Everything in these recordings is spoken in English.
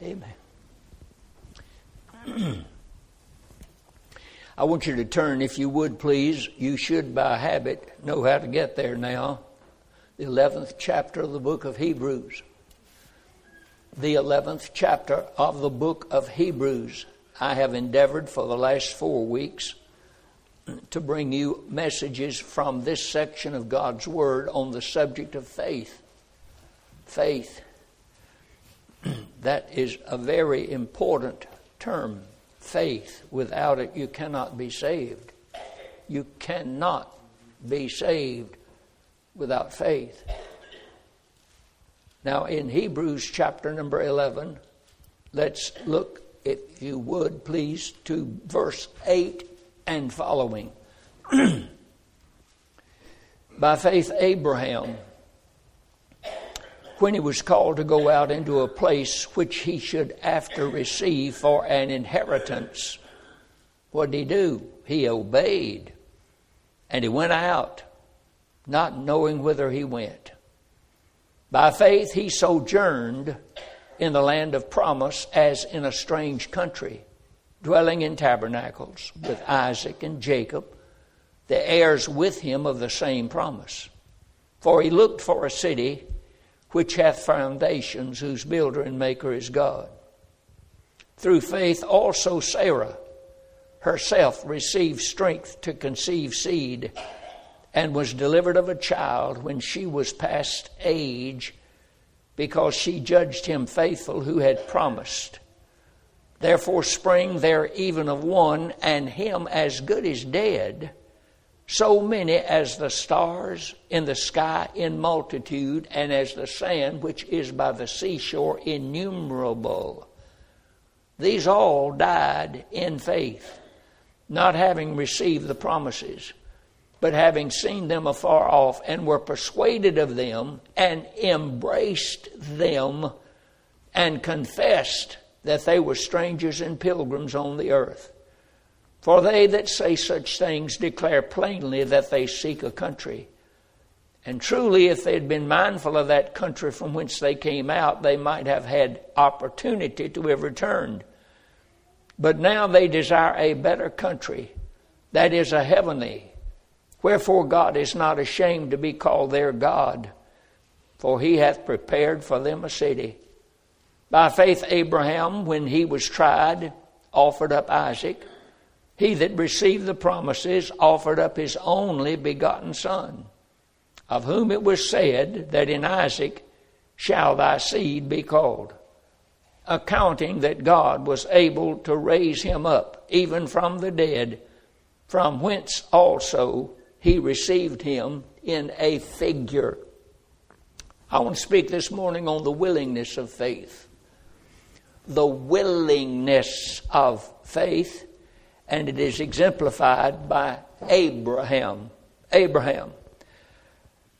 Amen. I want you to turn, if you would please. You should, by habit, know how to get there now. The 11th chapter of the book of Hebrews. The 11th chapter of the book of Hebrews. I have endeavored for the last four weeks to bring you messages from this section of God's Word on the subject of faith. Faith. that is a very important term, faith. Without it, you cannot be saved. You cannot be saved without faith. Now, in Hebrews chapter number 11, let's look, if you would, please, to verse 8 and following. By faith, Abraham when he was called to go out into a place which he should after receive for an inheritance, what did he do? He obeyed. And he went out, not knowing whither he went. By faith, he sojourned in the land of promise as in a strange country, dwelling in tabernacles with Isaac and Jacob, the heirs with him of the same promise. For he looked for a city which hath foundations, whose builder and maker is God. Through faith also Sarah herself received strength to conceive seed and was delivered of a child when she was past age because she judged him faithful who had promised. Therefore sprang there even of one, and him as good as dead so many as the stars in the sky in multitude, and as the sand which is by the seashore innumerable. These all died in faith, not having received the promises, but having seen them afar off, and were persuaded of them, and embraced them, and confessed that they were strangers and pilgrims on the earth. For they that say such things declare plainly that they seek a country. And truly, if they had been mindful of that country from whence they came out, they might have had opportunity to have returned. But now they desire a better country, that is, a heavenly. Wherefore God is not ashamed to be called their God, for he hath prepared for them a city. By faith, Abraham, when he was tried, offered up Isaac. He that received the promises offered up his only begotten Son, of whom it was said that in Isaac shall thy seed be called, accounting that God was able to raise him up even from the dead, from whence also he received him in a figure. I want to speak this morning on the willingness of faith. The willingness of faith and it is exemplified by Abraham. Abraham.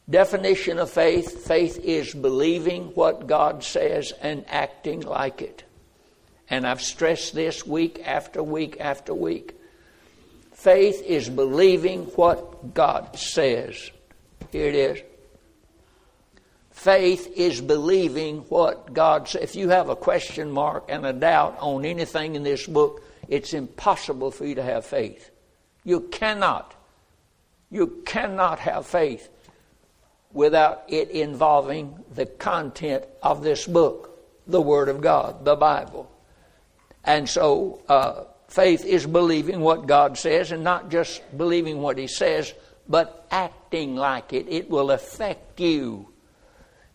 Definition of faith faith is believing what God says and acting like it. And I've stressed this week after week after week. Faith is believing what God says. Here it is. Faith is believing what God says. If you have a question mark and a doubt on anything in this book, it's impossible for you to have faith. You cannot. You cannot have faith without it involving the content of this book, the Word of God, the Bible. And so, uh, faith is believing what God says and not just believing what He says, but acting like it. It will affect you.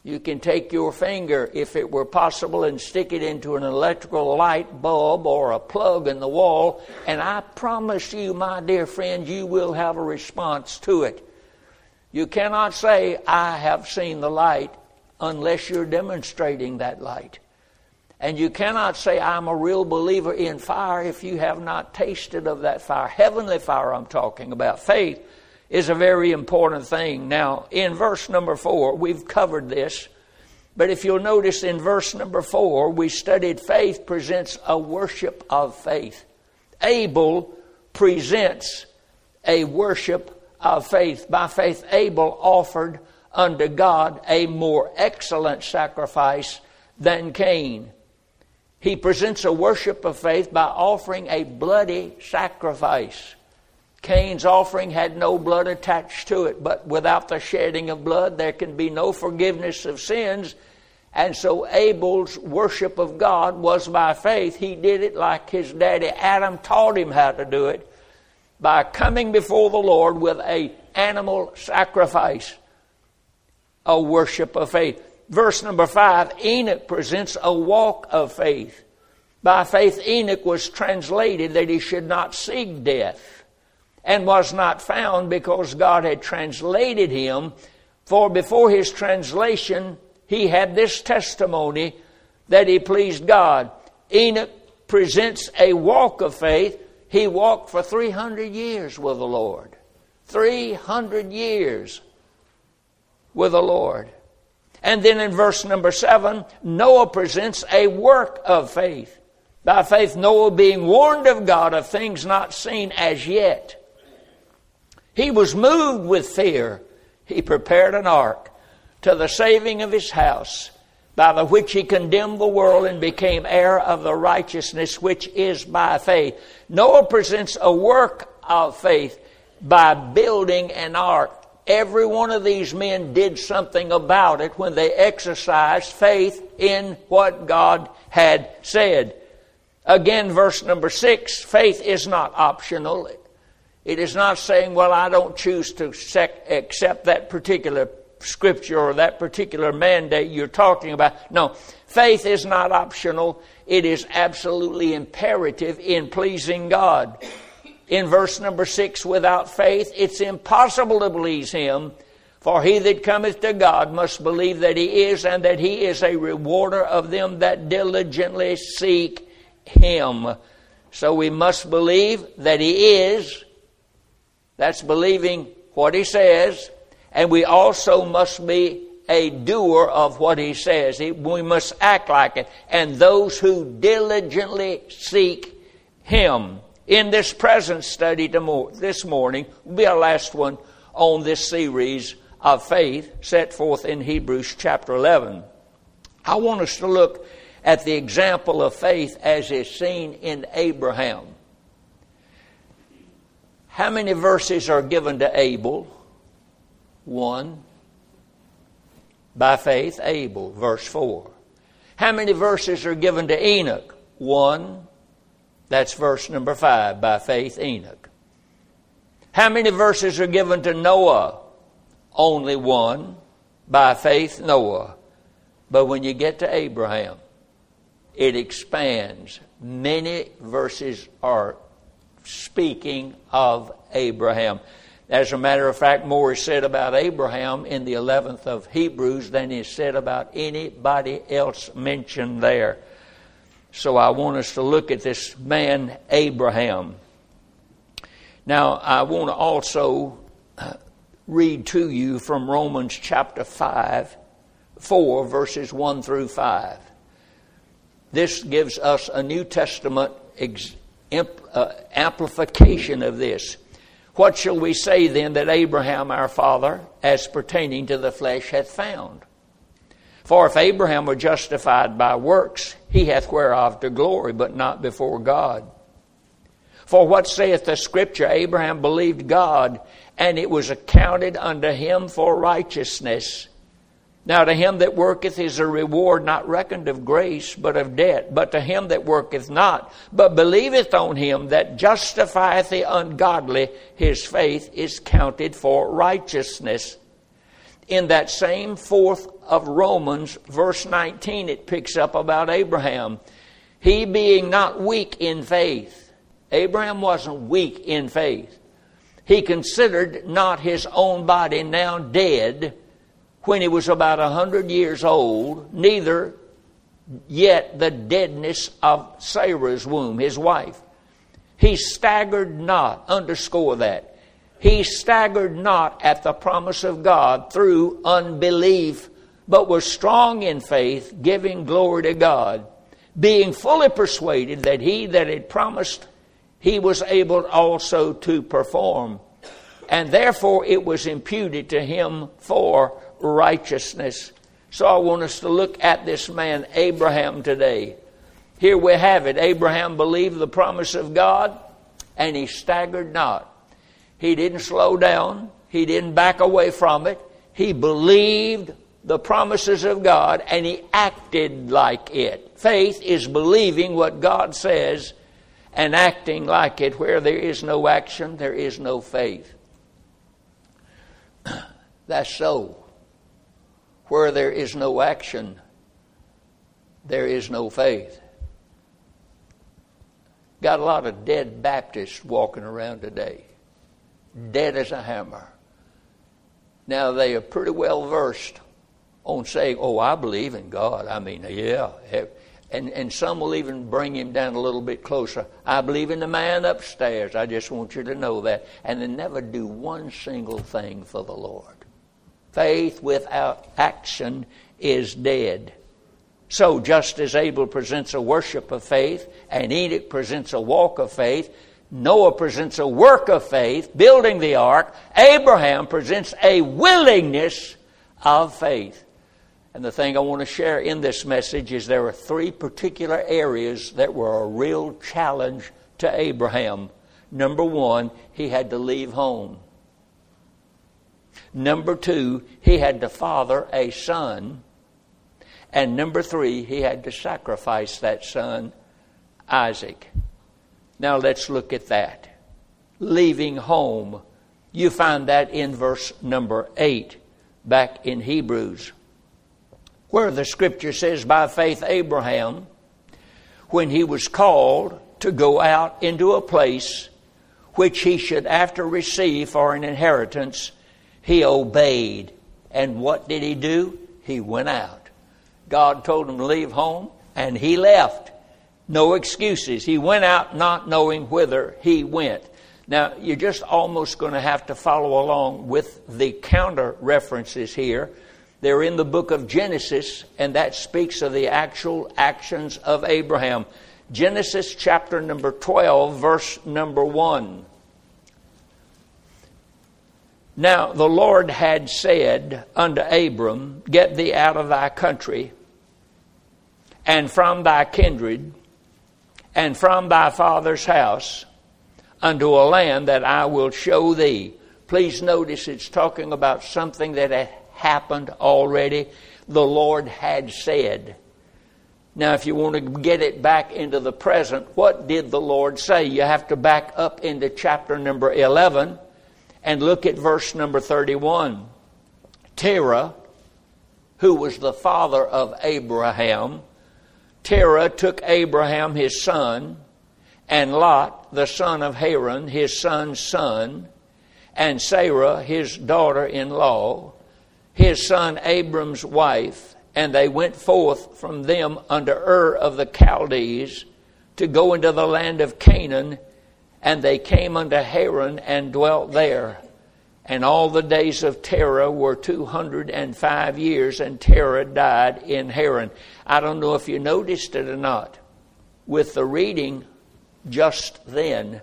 You can take your finger, if it were possible, and stick it into an electrical light bulb or a plug in the wall, and I promise you, my dear friend, you will have a response to it. You cannot say, I have seen the light, unless you're demonstrating that light. And you cannot say, I'm a real believer in fire if you have not tasted of that fire. Heavenly fire, I'm talking about. Faith is a very important thing. Now, in verse number four, we've covered this, but if you'll notice in verse number four, we studied faith presents a worship of faith. Abel presents a worship of faith. By faith, Abel offered unto God a more excellent sacrifice than Cain. He presents a worship of faith by offering a bloody sacrifice. Cain's offering had no blood attached to it, but without the shedding of blood, there can be no forgiveness of sins. And so Abel's worship of God was by faith. He did it like his daddy Adam taught him how to do it by coming before the Lord with a animal sacrifice, a worship of faith. Verse number 5, Enoch presents a walk of faith. By faith Enoch was translated that he should not seek death and was not found because God had translated him. For before his translation, he had this testimony that he pleased God. Enoch presents a walk of faith. He walked for 300 years with the Lord. 300 years with the Lord. And then in verse number 7, Noah presents a work of faith. By faith, Noah being warned of God of things not seen as yet he was moved with fear. He prepared an ark to the saving of his house, by the which he condemned the world and became heir of the righteousness which is by faith. Noah presents a work of faith by building an ark. Every one of these men did something about it when they exercised faith in what God had said. Again, verse number six faith is not optional, it is not saying, well, I don't choose to accept that particular scripture or that particular mandate you're talking about. No, faith is not optional. It is absolutely imperative in pleasing God. In verse number six, without faith, it's impossible to please Him. For he that cometh to God must believe that he is, and that he is a rewarder of them that diligently seek him. So we must believe that he is, that's believing what he says, and we also must be a doer of what he says. We must act like it. And those who diligently seek him. In this present study this morning will be our last one on this series of faith set forth in Hebrews chapter 11. I want us to look at the example of faith as is seen in Abraham. How many verses are given to Abel? One. By faith, Abel, verse 4. How many verses are given to Enoch? One. That's verse number 5. By faith, Enoch. How many verses are given to Noah? Only one. By faith, Noah. But when you get to Abraham, it expands. Many verses are speaking of Abraham. As a matter of fact, more is said about Abraham in the 11th of Hebrews than is said about anybody else mentioned there. So I want us to look at this man, Abraham. Now, I want to also read to you from Romans chapter 5, 4, verses 1 through 5. This gives us a New Testament ex- uh, amplification of this. What shall we say then that Abraham our father, as pertaining to the flesh, hath found? For if Abraham were justified by works, he hath whereof to glory, but not before God. For what saith the Scripture? Abraham believed God, and it was accounted unto him for righteousness. Now to him that worketh is a reward not reckoned of grace, but of debt. But to him that worketh not, but believeth on him that justifieth the ungodly, his faith is counted for righteousness. In that same fourth of Romans, verse 19, it picks up about Abraham. He being not weak in faith. Abraham wasn't weak in faith. He considered not his own body now dead when he was about a hundred years old, neither yet the deadness of Sarah's womb, his wife. He staggered not, underscore that. He staggered not at the promise of God through unbelief, but was strong in faith, giving glory to God, being fully persuaded that he that had promised, he was able also to perform. And therefore it was imputed to him for righteousness. So I want us to look at this man, Abraham, today. Here we have it. Abraham believed the promise of God and he staggered not. He didn't slow down. He didn't back away from it. He believed the promises of God and he acted like it. Faith is believing what God says and acting like it. Where there is no action, there is no faith. That's so. Where there is no action, there is no faith. Got a lot of dead Baptists walking around today, dead as a hammer. Now, they are pretty well versed on saying, Oh, I believe in God. I mean, yeah. And, and some will even bring him down a little bit closer. I believe in the man upstairs. I just want you to know that. And they never do one single thing for the Lord. Faith without action is dead. So, just as Abel presents a worship of faith, and Enoch presents a walk of faith, Noah presents a work of faith, building the ark, Abraham presents a willingness of faith. And the thing I want to share in this message is there are three particular areas that were a real challenge to Abraham. Number one, he had to leave home. Number two, he had to father a son. And number three, he had to sacrifice that son, Isaac. Now let's look at that. Leaving home. You find that in verse number 8, back in Hebrews, where the scripture says, By faith, Abraham, when he was called to go out into a place which he should after receive for an inheritance, he obeyed. And what did he do? He went out. God told him to leave home, and he left. No excuses. He went out not knowing whither he went. Now, you're just almost going to have to follow along with the counter references here. They're in the book of Genesis, and that speaks of the actual actions of Abraham. Genesis chapter number 12, verse number 1. Now the Lord had said unto Abram, Get thee out of thy country and from thy kindred, and from thy father's house, unto a land that I will show thee. Please notice it's talking about something that had happened already. The Lord had said. Now, if you want to get it back into the present, what did the Lord say? You have to back up into chapter number 11 and look at verse number 31. Terah, who was the father of Abraham, Terah took Abraham his son, and Lot, the son of Haran, his son's son, and Sarah, his daughter in law, his son Abram's wife, and they went forth from them unto Ur of the Chaldees to go into the land of Canaan, and they came unto Haran and dwelt there. And all the days of Terah were 205 years, and Terah died in Haran. I don't know if you noticed it or not. With the reading just then,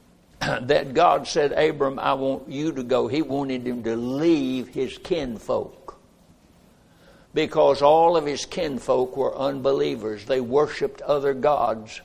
that God said, Abram, I want you to go. He wanted him to leave his kinfolk. Because all of his kinfolk were unbelievers. They worshiped other gods.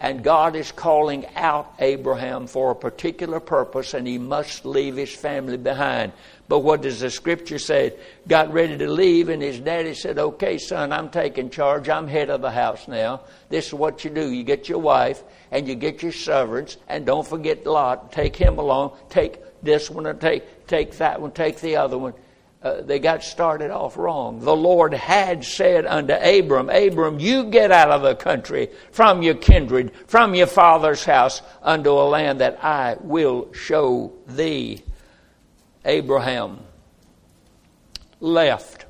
And God is calling out Abraham for a particular purpose, and he must leave his family behind. But what does the scripture say? Got ready to leave, and his daddy said, Okay, son, I'm taking charge. I'm head of the house now. This is what you do. You get your wife, and you get your servants, and don't forget Lot. Take him along. Take this one, and take, take that one, take the other one uh, they got started off wrong. The Lord had said unto Abram, Abram, you get out of the country, from your kindred, from your father's house, unto a land that I will show thee. Abraham left.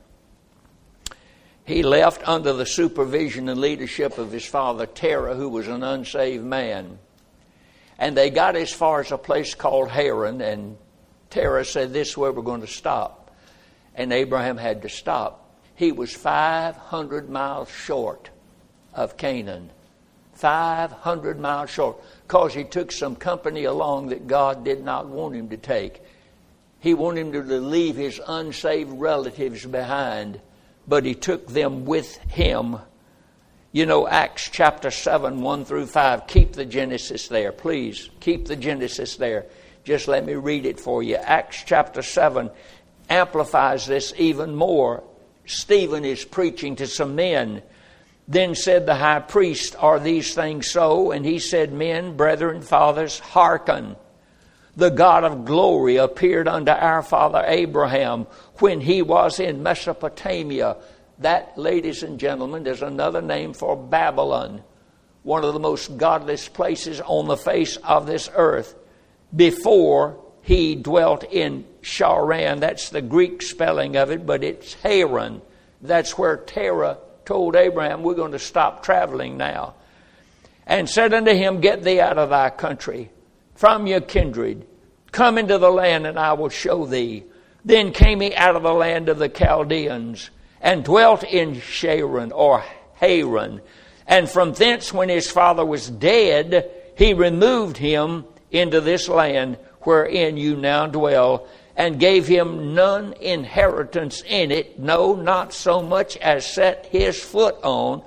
He left under the supervision and leadership of his father Terah, who was an unsaved man. And they got as far as a place called Haran, and Terah said, This is where we're going to stop and Abraham had to stop. He was 500 miles short of Canaan. 500 miles short because he took some company along that God did not want him to take. He wanted him to leave his unsaved relatives behind, but he took them with him. You know, Acts chapter 7, 1 through 5. Keep the Genesis there, please. Keep the Genesis there. Just let me read it for you. Acts chapter 7 amplifies this even more. Stephen is preaching to some men. Then said the high priest, Are these things so? And he said, Men, brethren, fathers, hearken. The God of glory appeared unto our father Abraham when he was in Mesopotamia. That, ladies and gentlemen, is another name for Babylon, one of the most godless places on the face of this earth. Before he dwelt in Charan. That's the Greek spelling of it, but it's Haran. That's where Terah told Abraham, We're going to stop traveling now. And said unto him, Get thee out of thy country, from your kindred, come into the land, and I will show thee. Then came he out of the land of the Chaldeans, and dwelt in Charan or Haran. And from thence, when his father was dead, he removed him into this land wherein you now dwell, and gave him none inheritance in it, no, not so much as set his foot on.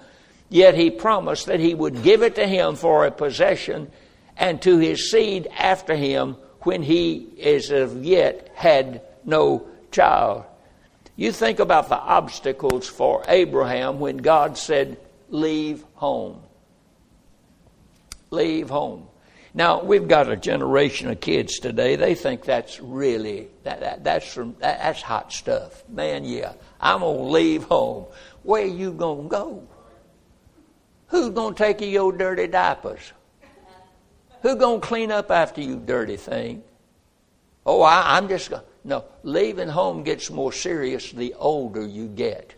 Yet he promised that he would give it to him for a possession, and to his seed after him when he as of yet had no child. You think about the obstacles for Abraham when God said, Leave home. Leave home. Now we've got a generation of kids today. They think that's really that, that that's from that, that's hot stuff, man. Yeah, I'm gonna leave home. Where you gonna go? Who's gonna take you your dirty diapers? Who gonna clean up after you, dirty thing? Oh, I, I'm just gonna. No, leaving home gets more serious the older you get.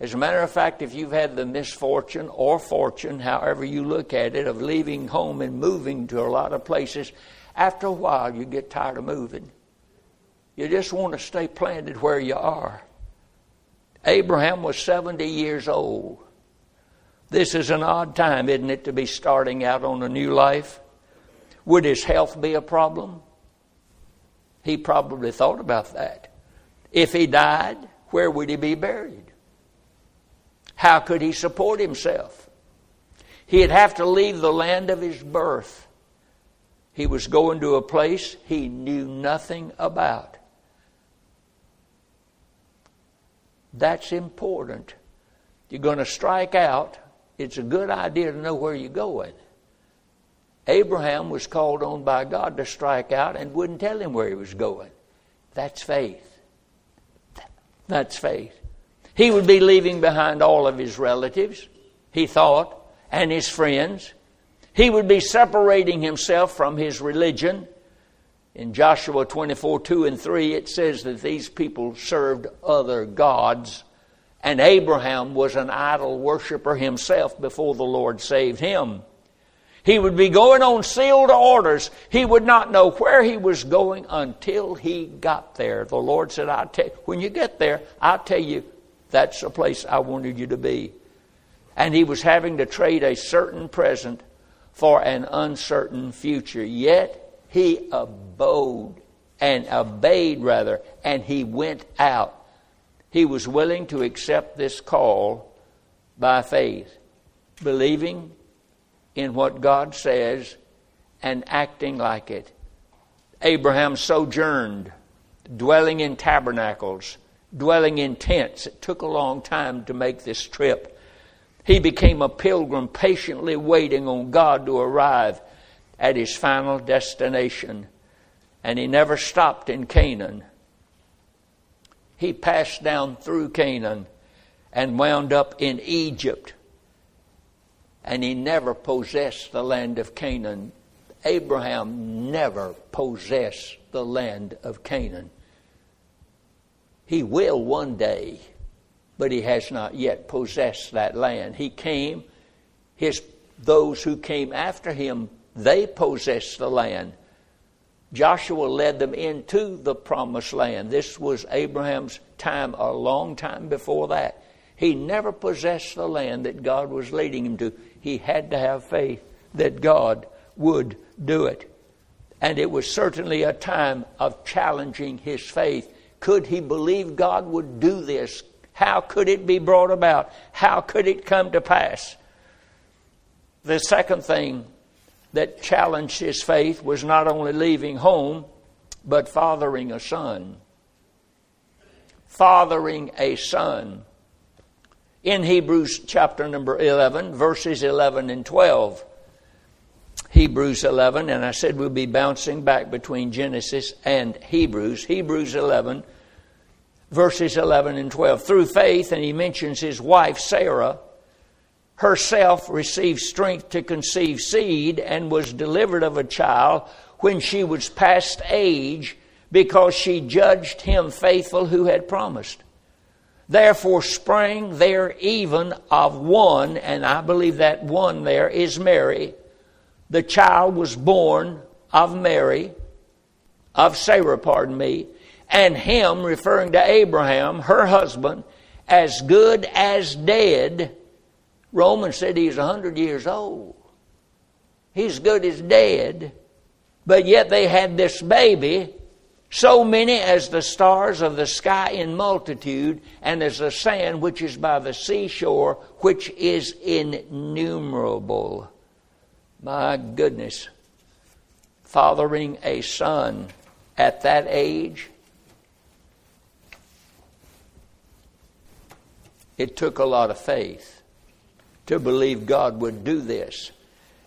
As a matter of fact, if you've had the misfortune or fortune, however you look at it, of leaving home and moving to a lot of places, after a while you get tired of moving. You just want to stay planted where you are. Abraham was 70 years old. This is an odd time, isn't it, to be starting out on a new life? Would his health be a problem? He probably thought about that. If he died, where would he be buried? How could he support himself? He'd have to leave the land of his birth. He was going to a place he knew nothing about. That's important. You're going to strike out. It's a good idea to know where you're going. Abraham was called on by God to strike out and wouldn't tell him where he was going. That's faith. That's faith. He would be leaving behind all of his relatives, he thought, and his friends. He would be separating himself from his religion. In Joshua 24 2 and 3, it says that these people served other gods, and Abraham was an idol worshiper himself before the Lord saved him. He would be going on sealed orders. He would not know where he was going until he got there. The Lord said, I'll tell when you get there, I'll tell you that's the place I wanted you to be. And he was having to trade a certain present for an uncertain future. Yet he abode and obeyed, rather, and he went out. He was willing to accept this call by faith, believing in what God says and acting like it. Abraham sojourned, dwelling in tabernacles dwelling in tents. It took a long time to make this trip. He became a pilgrim, patiently waiting on God to arrive at his final destination. And he never stopped in Canaan. He passed down through Canaan and wound up in Egypt. And he never possessed the land of Canaan. Abraham never possessed the land of Canaan. He will one day, but he has not yet possessed that land. He came, his, those who came after him, they possessed the land. Joshua led them into the promised land. This was Abraham's time a long time before that. He never possessed the land that God was leading him to. He had to have faith that God would do it. And it was certainly a time of challenging his faith could he believe God would do this? How could it be brought about? How could it come to pass? The second thing that challenged his faith was not only leaving home, but fathering a son. Fathering a son. In Hebrews chapter number 11, verses 11 and 12, Hebrews 11, and I said we'll be bouncing back between Genesis and Hebrews. Hebrews 11, verses 11 and 12. Through faith, and he mentions his wife Sarah, herself received strength to conceive seed and was delivered of a child when she was past age because she judged him faithful who had promised. Therefore sprang there even of one, and I believe that one there is Mary the child was born of Mary, of Sarah, pardon me, and him, referring to Abraham, her husband, as good as dead. Romans said he's a 100 years old. He's good as dead. But yet they had this baby, so many as the stars of the sky in multitude, and as the sand which is by the seashore, which is innumerable. My goodness. Fathering a son at that age, it took a lot of faith to believe God would do this.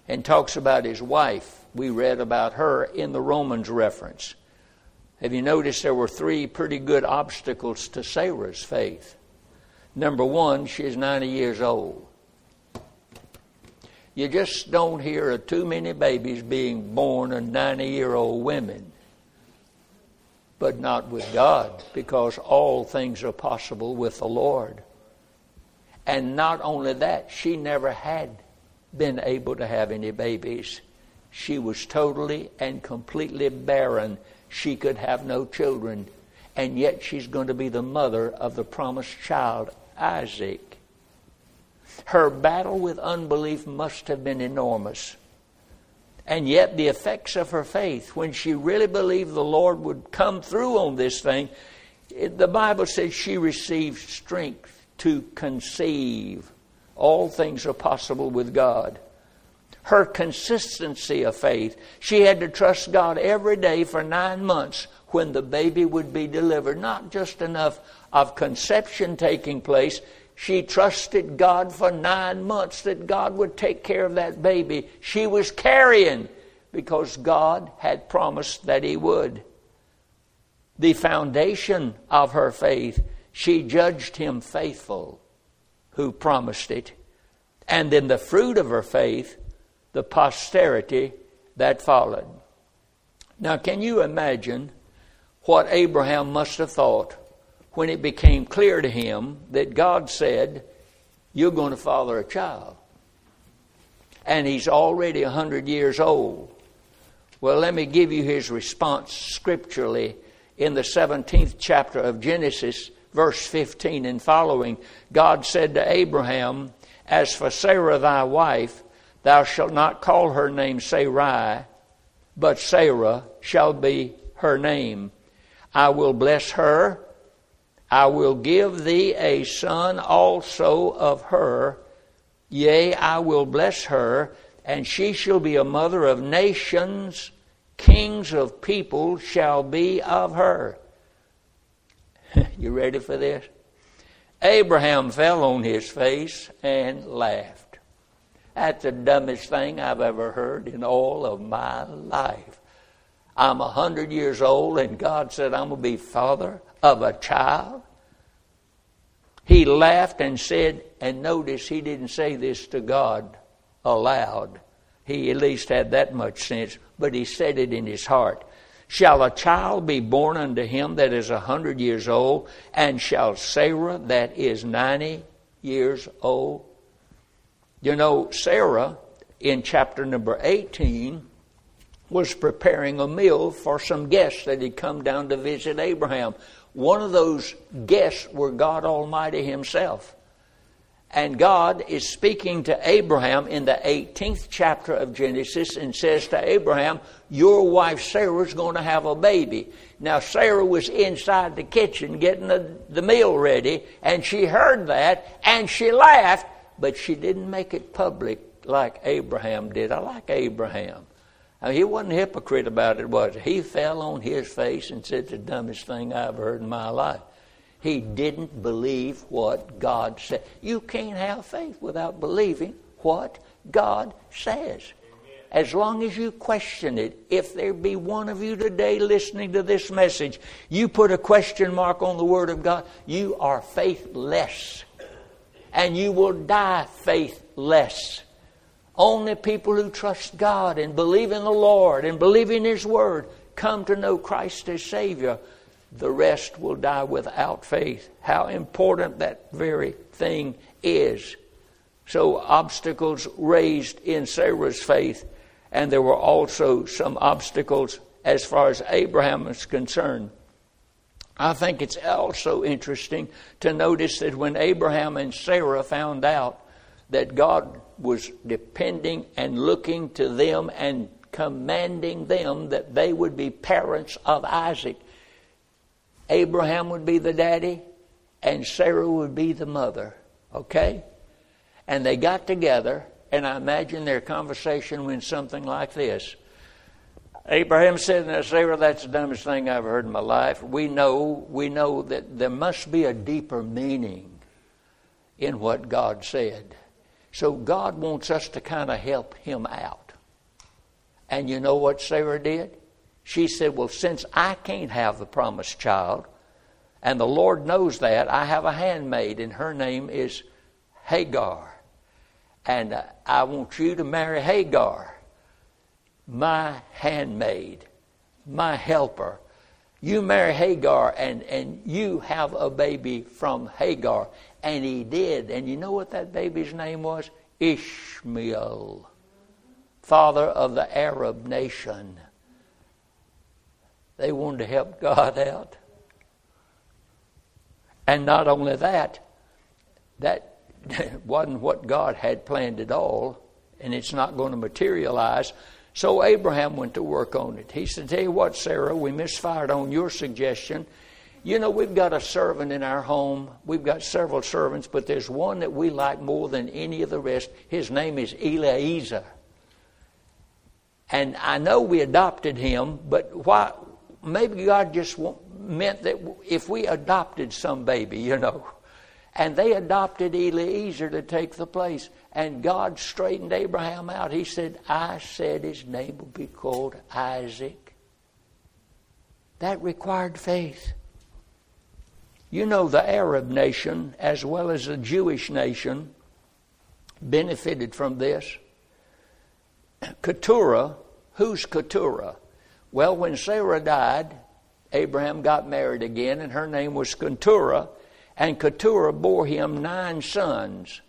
And talks about his wife. We read about her in the Romans reference. Have you noticed there were three pretty good obstacles to Sarah's faith? Number one, she's 90 years old. You just don't hear of too many babies being born of 90 year old women. But not with God, because all things are possible with the Lord. And not only that, she never had been able to have any babies. She was totally and completely barren. She could have no children. And yet she's going to be the mother of the promised child, Isaac. Her battle with unbelief must have been enormous. And yet, the effects of her faith, when she really believed the Lord would come through on this thing, it, the Bible says she received strength to conceive. All things are possible with God. Her consistency of faith, she had to trust God every day for nine months when the baby would be delivered. Not just enough of conception taking place, she trusted God for nine months that God would take care of that baby. She was carrying because God had promised that He would. The foundation of her faith, she judged Him faithful who promised it. And then the fruit of her faith, the posterity that followed. Now, can you imagine what Abraham must have thought when it became clear to him that God said, You're going to father a child. And he's already a 100 years old. Well, let me give you his response scripturally in the 17th chapter of Genesis, verse 15 and following. God said to Abraham, As for Sarah thy wife, thou shalt not call her name Sarai, but Sarah shall be her name. I will bless her I will give thee a son also of her. Yea, I will bless her, and she shall be a mother of nations. Kings of people shall be of her. you ready for this? Abraham fell on his face and laughed. That's the dumbest thing I've ever heard in all of my life. I'm a hundred years old, and God said, I'm going to be father of a child. He laughed and said, and notice he didn't say this to God aloud. He at least had that much sense, but he said it in his heart. Shall a child be born unto him that is a hundred years old, and shall Sarah that is ninety years old? You know, Sarah in chapter number 18 was preparing a meal for some guests that had come down to visit Abraham. One of those guests were God Almighty Himself. And God is speaking to Abraham in the 18th chapter of Genesis and says to Abraham, Your wife Sarah's going to have a baby. Now, Sarah was inside the kitchen getting the, the meal ready, and she heard that and she laughed, but she didn't make it public like Abraham did. I like Abraham. Now, he wasn't a hypocrite about it, was he? He fell on his face and said, The dumbest thing I ever heard in my life. He didn't believe what God said. You can't have faith without believing what God says. As long as you question it, if there be one of you today listening to this message, you put a question mark on the Word of God, you are faithless. And you will die faithless. Only people who trust God and believe in the Lord and believe in His Word come to know Christ as Savior the rest will die without faith. How important that very thing is. So, obstacles raised in Sarah's faith, and there were also some obstacles as far as Abraham is concerned. I think it's also interesting to notice that when Abraham and Sarah found out that God was depending and looking to them and commanding them that they would be parents of Isaac, Abraham would be the daddy and Sarah would be the mother. Okay? And they got together, and I imagine their conversation went something like this. Abraham said to Sarah, That's the dumbest thing I've heard in my life. We know, we know that there must be a deeper meaning in what God said. So God wants us to kind of help him out. And you know what Sarah did? She said, Well, since I can't have the promised child, and the Lord knows that, I have a handmaid, and her name is Hagar. And uh, I want you to marry Hagar, my handmaid, my helper. You marry Hagar, and, and you have a baby from Hagar. And he did. And you know what that baby's name was? Ishmael, father of the Arab nation. They wanted to help God out. And not only that, that wasn't what God had planned at all, and it's not going to materialize. So Abraham went to work on it. He said, Tell you what, Sarah, we misfired on your suggestion. You know, we've got a servant in our home. We've got several servants, but there's one that we like more than any of the rest. His name is Eliezer. And I know we adopted him, but why, maybe God just meant that if we adopted some baby, you know, and they adopted Eliezer to take the place, and God straightened Abraham out. He said, I said his name will be called Isaac. That required faith. You know, the Arab nation, as well as the Jewish nation, benefited from this. Keturah, who's Keturah? Well, when Sarah died, Abraham got married again, and her name was Keturah, and Keturah bore him nine sons.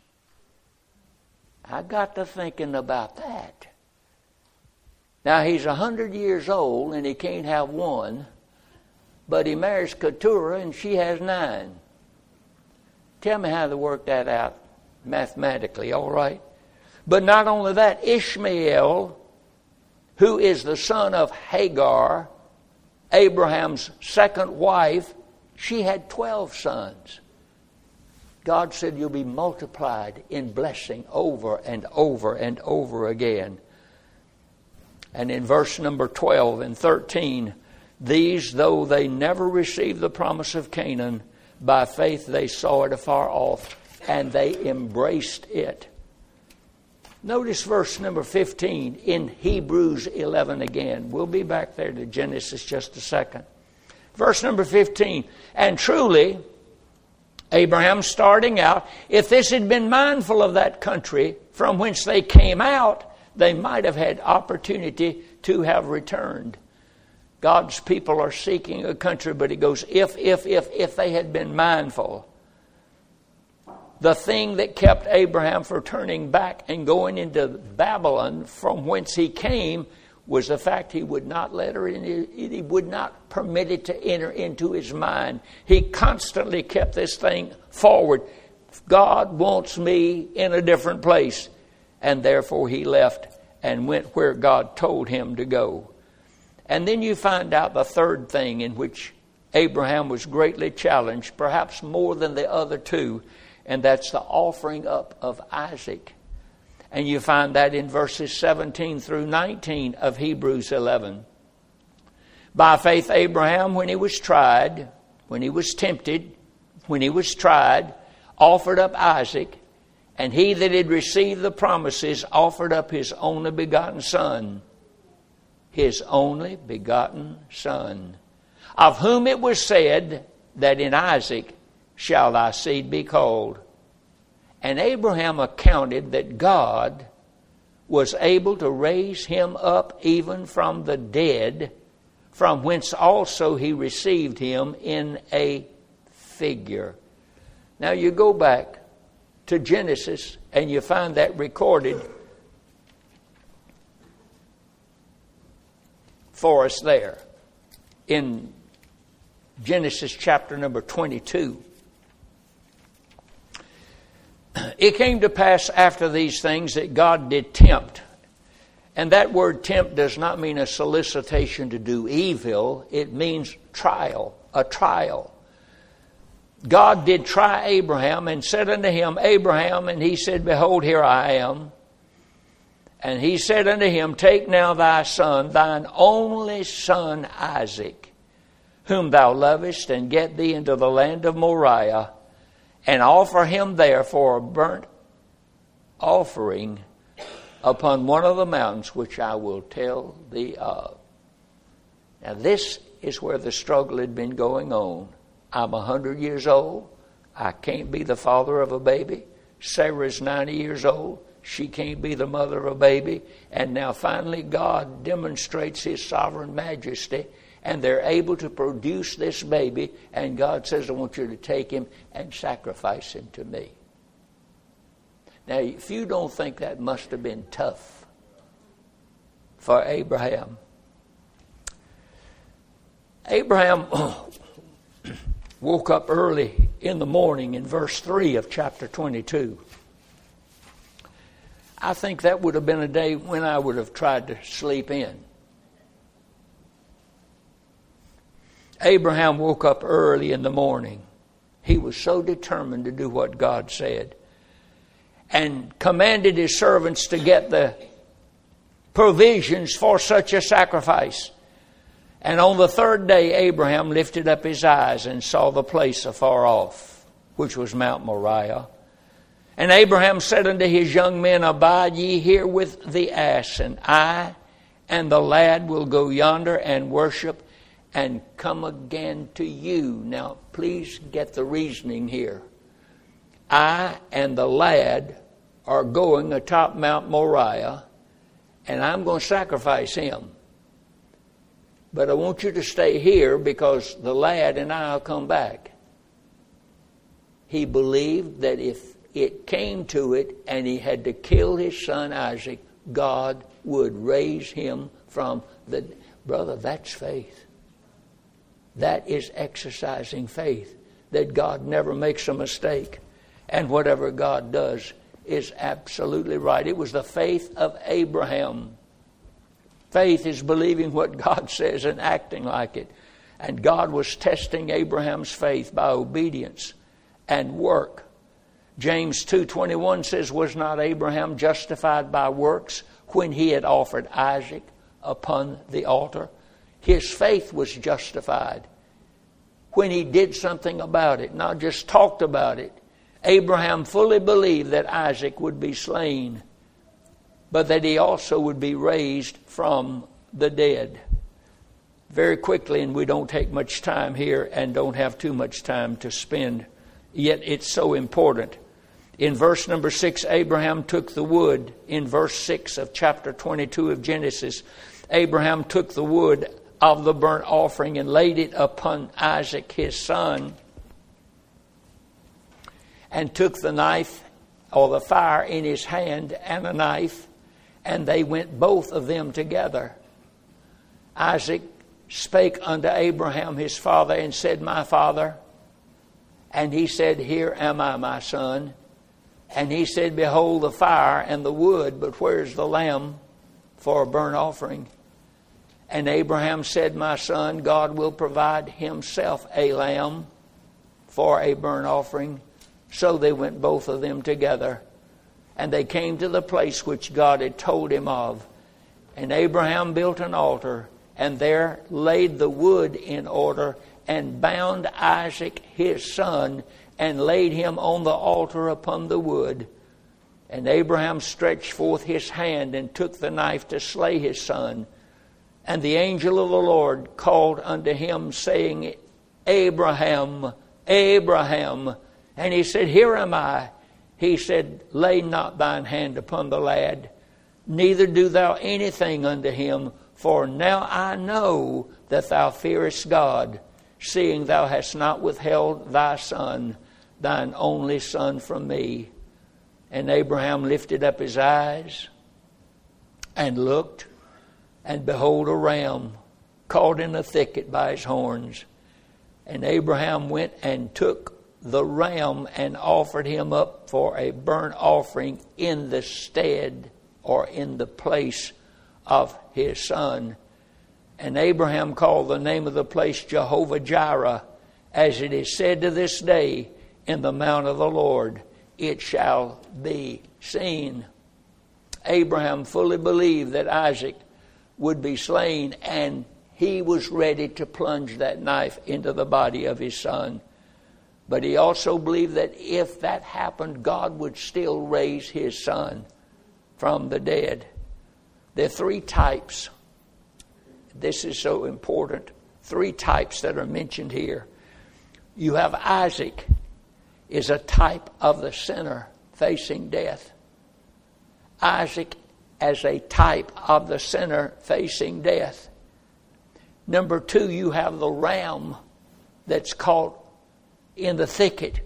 I got to thinking about that. Now he's a hundred years old and he can't have one, but he marries Keturah and she has nine. Tell me how to work that out mathematically, all right? But not only that, Ishmael who is the son of Hagar, Abraham's second wife, she had 12 sons. God said, You'll be multiplied in blessing over and over and over again. And in verse number 12 and 13, these, though they never received the promise of Canaan, by faith they saw it afar off and they embraced it. Notice verse number 15 in Hebrews 11 again. We'll be back there to Genesis just a second. Verse number 15. And truly, Abraham starting out, if this had been mindful of that country from whence they came out, they might have had opportunity to have returned. God's people are seeking a country, but he goes, if, if, if, if they had been mindful the thing that kept Abraham from turning back and going into Babylon from whence he came was the fact he would not let her in, he would not permit it to enter into his mind. He constantly kept this thing forward. God wants me in a different place. And therefore he left and went where God told him to go. And then you find out the third thing in which Abraham was greatly challenged, perhaps more than the other two, and that's the offering up of Isaac. And you find that in verses 17 through 19 of Hebrews 11. By faith, Abraham, when he was tried, when he was tempted, when he was tried, offered up Isaac, and he that had received the promises offered up his only begotten Son, his only begotten Son, of whom it was said that in Isaac shall thy seed be called. And Abraham accounted that God was able to raise him up even from the dead, from whence also he received him in a figure. Now you go back to Genesis and you find that recorded for us there in Genesis chapter number 22. It came to pass after these things that God did tempt. And that word tempt does not mean a solicitation to do evil, it means trial, a trial. God did try Abraham and said unto him, Abraham, and he said, Behold, here I am. And he said unto him, Take now thy son, thine only son Isaac, whom thou lovest, and get thee into the land of Moriah, and offer him there for a burnt offering upon one of the mountains which I will tell thee of. Now, this is where the struggle had been going on. I'm a 100 years old. I can't be the father of a baby. Sarah's 90 years old. She can't be the mother of a baby. And now finally, God demonstrates His sovereign majesty, and they're able to produce this baby. And God says, I want you to take him and sacrifice him to me. Now, if you don't think that must have been tough for Abraham, Abraham woke up early in the morning in verse 3 of chapter 22. I think that would have been a day when I would have tried to sleep in. Abraham woke up early in the morning. He was so determined to do what God said and commanded his servants to get the provisions for such a sacrifice. And on the third day, Abraham lifted up his eyes and saw the place afar off, which was Mount Moriah. And Abraham said unto his young men, Abide ye here with the ass, and I and the lad will go yonder and worship and come again to you. Now, please get the reasoning here. I and the lad are going atop Mount Moriah, and I'm going to sacrifice him. But I want you to stay here because the lad and I will come back. He believed that if it came to it and he had to kill his son Isaac, God would raise him from the. Brother, that's faith. That is exercising faith that God never makes a mistake. And whatever God does is absolutely right. It was the faith of Abraham Faith is believing what God says and acting like it. And God was testing Abraham's faith by obedience and work. James 2:21 says was not Abraham justified by works when he had offered Isaac upon the altar? His faith was justified when he did something about it, not just talked about it. Abraham fully believed that Isaac would be slain but that he also would be raised from the dead. Very quickly, and we don't take much time here and don't have too much time to spend, yet it's so important. In verse number 6, Abraham took the wood. In verse 6 of chapter 22 of Genesis, Abraham took the wood of the burnt offering and laid it upon Isaac his son, and took the knife or the fire in his hand and a knife and they went both of them together. Isaac spake unto Abraham his father and said, My father. And he said, Here am I, my son. And he said, Behold the fire and the wood, but where's the lamb for a burnt offering? And Abraham said, My son, God will provide himself a lamb for a burnt offering. So they went both of them together. And they came to the place which God had told him of. And Abraham built an altar, and there laid the wood in order, and bound Isaac his son, and laid him on the altar upon the wood. And Abraham stretched forth his hand and took the knife to slay his son. And the angel of the Lord called unto him, saying, Abraham, Abraham. And he said, Here am I. He said, Lay not thine hand upon the lad, neither do thou anything unto him, for now I know that thou fearest God, seeing thou hast not withheld thy son, thine only son, from me. And Abraham lifted up his eyes and looked and behold, a ram caught in a thicket by his horns. And Abraham went and took the ram and offered him up for a burnt offering in the stead or in the place of his son. And Abraham called the name of the place Jehovah Jireh, as it is said to this day, in the mount of the Lord it shall be seen. Abraham fully believed that Isaac would be slain, and he was ready to plunge that knife into the body of his son. But he also believed that if that happened, God would still raise his son from the dead. There are three types. This is so important. Three types that are mentioned here. You have Isaac is a type of the sinner facing death. Isaac as a type of the sinner facing death. Number two, you have the ram that's caught in the thicket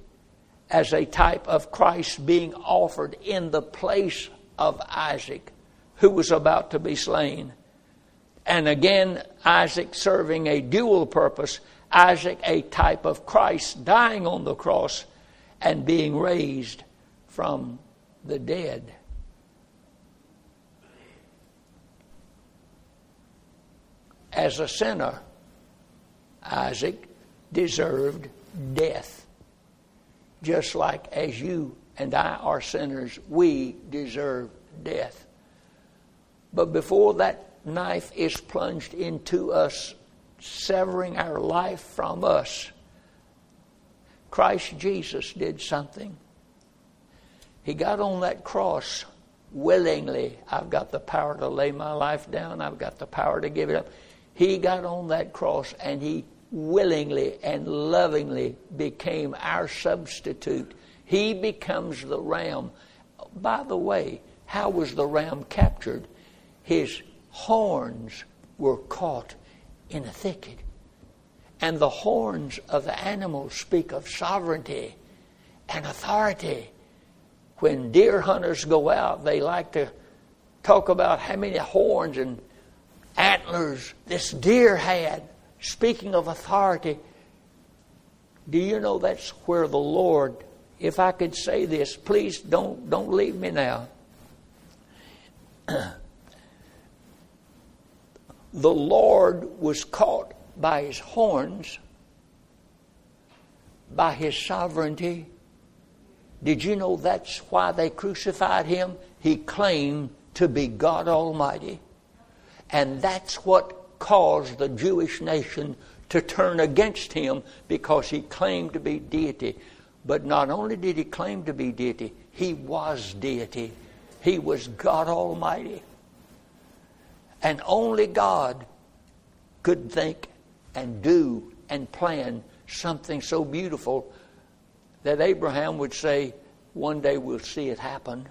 as a type of Christ being offered in the place of Isaac, who was about to be slain. And again, Isaac serving a dual purpose. Isaac, a type of Christ dying on the cross and being raised from the dead. as a sinner, Isaac deserved death. Just like as you and I are sinners, we deserve death. But before that knife is plunged into us, severing our life from us, Christ Jesus did something. He got on that cross willingly. I've got the power to lay my life down, I've got the power to give it up. He got on that cross and he willingly and lovingly became our substitute. He becomes the ram. By the way, how was the ram captured? His horns were caught in a thicket. And the horns of the animal speak of sovereignty and authority. When deer hunters go out, they like to talk about how many horns and antlers this deer had. Speaking of authority, do you know that's where the Lord, if I could say this, please don't, don't leave me now. the Lord was caught by his horns, by his sovereignty. Did you know that's why they crucified him? He claimed to be God Almighty. And that's what caused the Jewish nation to turn against him because he claimed to be deity. But not only did he claim to be deity, he was deity. He was God Almighty. And only God could think and do and plan something so beautiful that Abraham would say, One day we'll see it happen.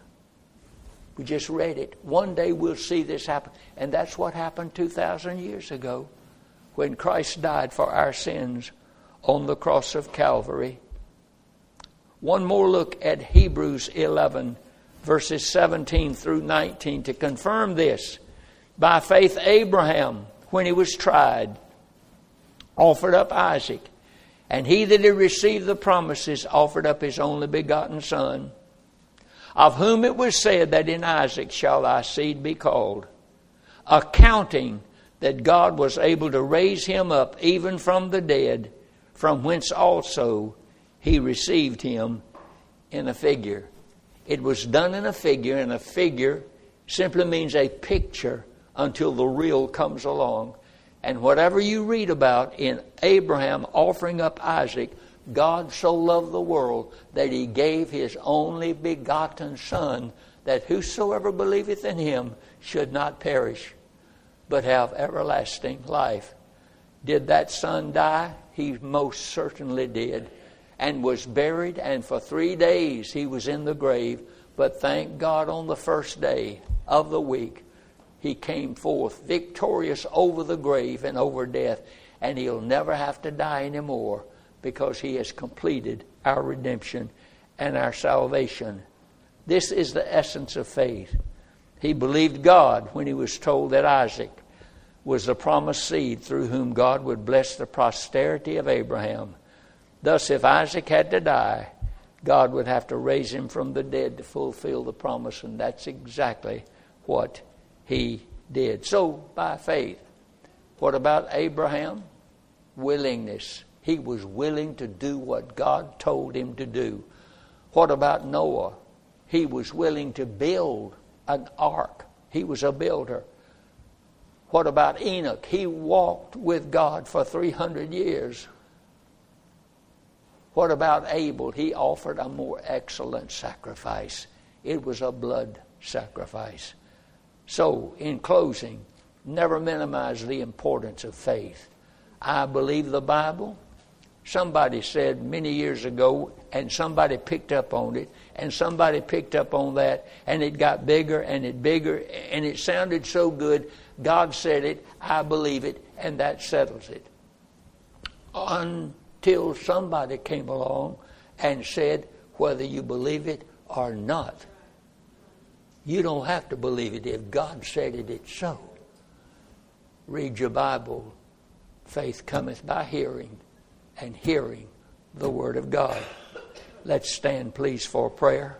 We just read it. One day we'll see this happen. And that's what happened 2,000 years ago when Christ died for our sins on the cross of Calvary. One more look at Hebrews 11, verses 17 through 19 to confirm this. By faith, Abraham, when he was tried, offered up Isaac. And he that had received the promises offered up his only begotten Son, of whom it was said that in Isaac shall thy seed be called, accounting that God was able to raise him up even from the dead, from whence also he received him in a figure. It was done in a figure, and a figure simply means a picture until the real comes along. And whatever you read about in Abraham offering up Isaac, God so loved the world that he gave his only begotten Son, that whosoever believeth in him should not perish, but have everlasting life. Did that Son die? He most certainly did. And was buried, and for three days he was in the grave. But thank God on the first day of the week, he came forth victorious over the grave and over death, and he'll never have to die anymore because he has completed our redemption and our salvation. This is the essence of faith. He believed God when he was told that Isaac was the promised seed through whom God would bless the posterity of Abraham. Thus, if Isaac had to die, God would have to raise him from the dead to fulfill the promise, and that's exactly what he did. So, by faith. What about Abraham? Willingness. He was willing to do what God told him to do. What about Noah? He was willing to build an ark. He was a builder. What about Enoch? He walked with God for 300 years. What about Abel? He offered a more excellent sacrifice. It was a blood sacrifice. So, in closing, never minimize the importance of faith. I believe the Bible. Somebody said many years ago, and somebody picked up on it, and somebody picked up on that, and it got bigger and it bigger, and it sounded so good. God said it, I believe it, and that settles it. Until somebody came along and said, whether you believe it or not, you don't have to believe it. If God said it, it's so. Read your Bible. Faith cometh by hearing, and hearing the Word of God. Let's stand, please, for prayer.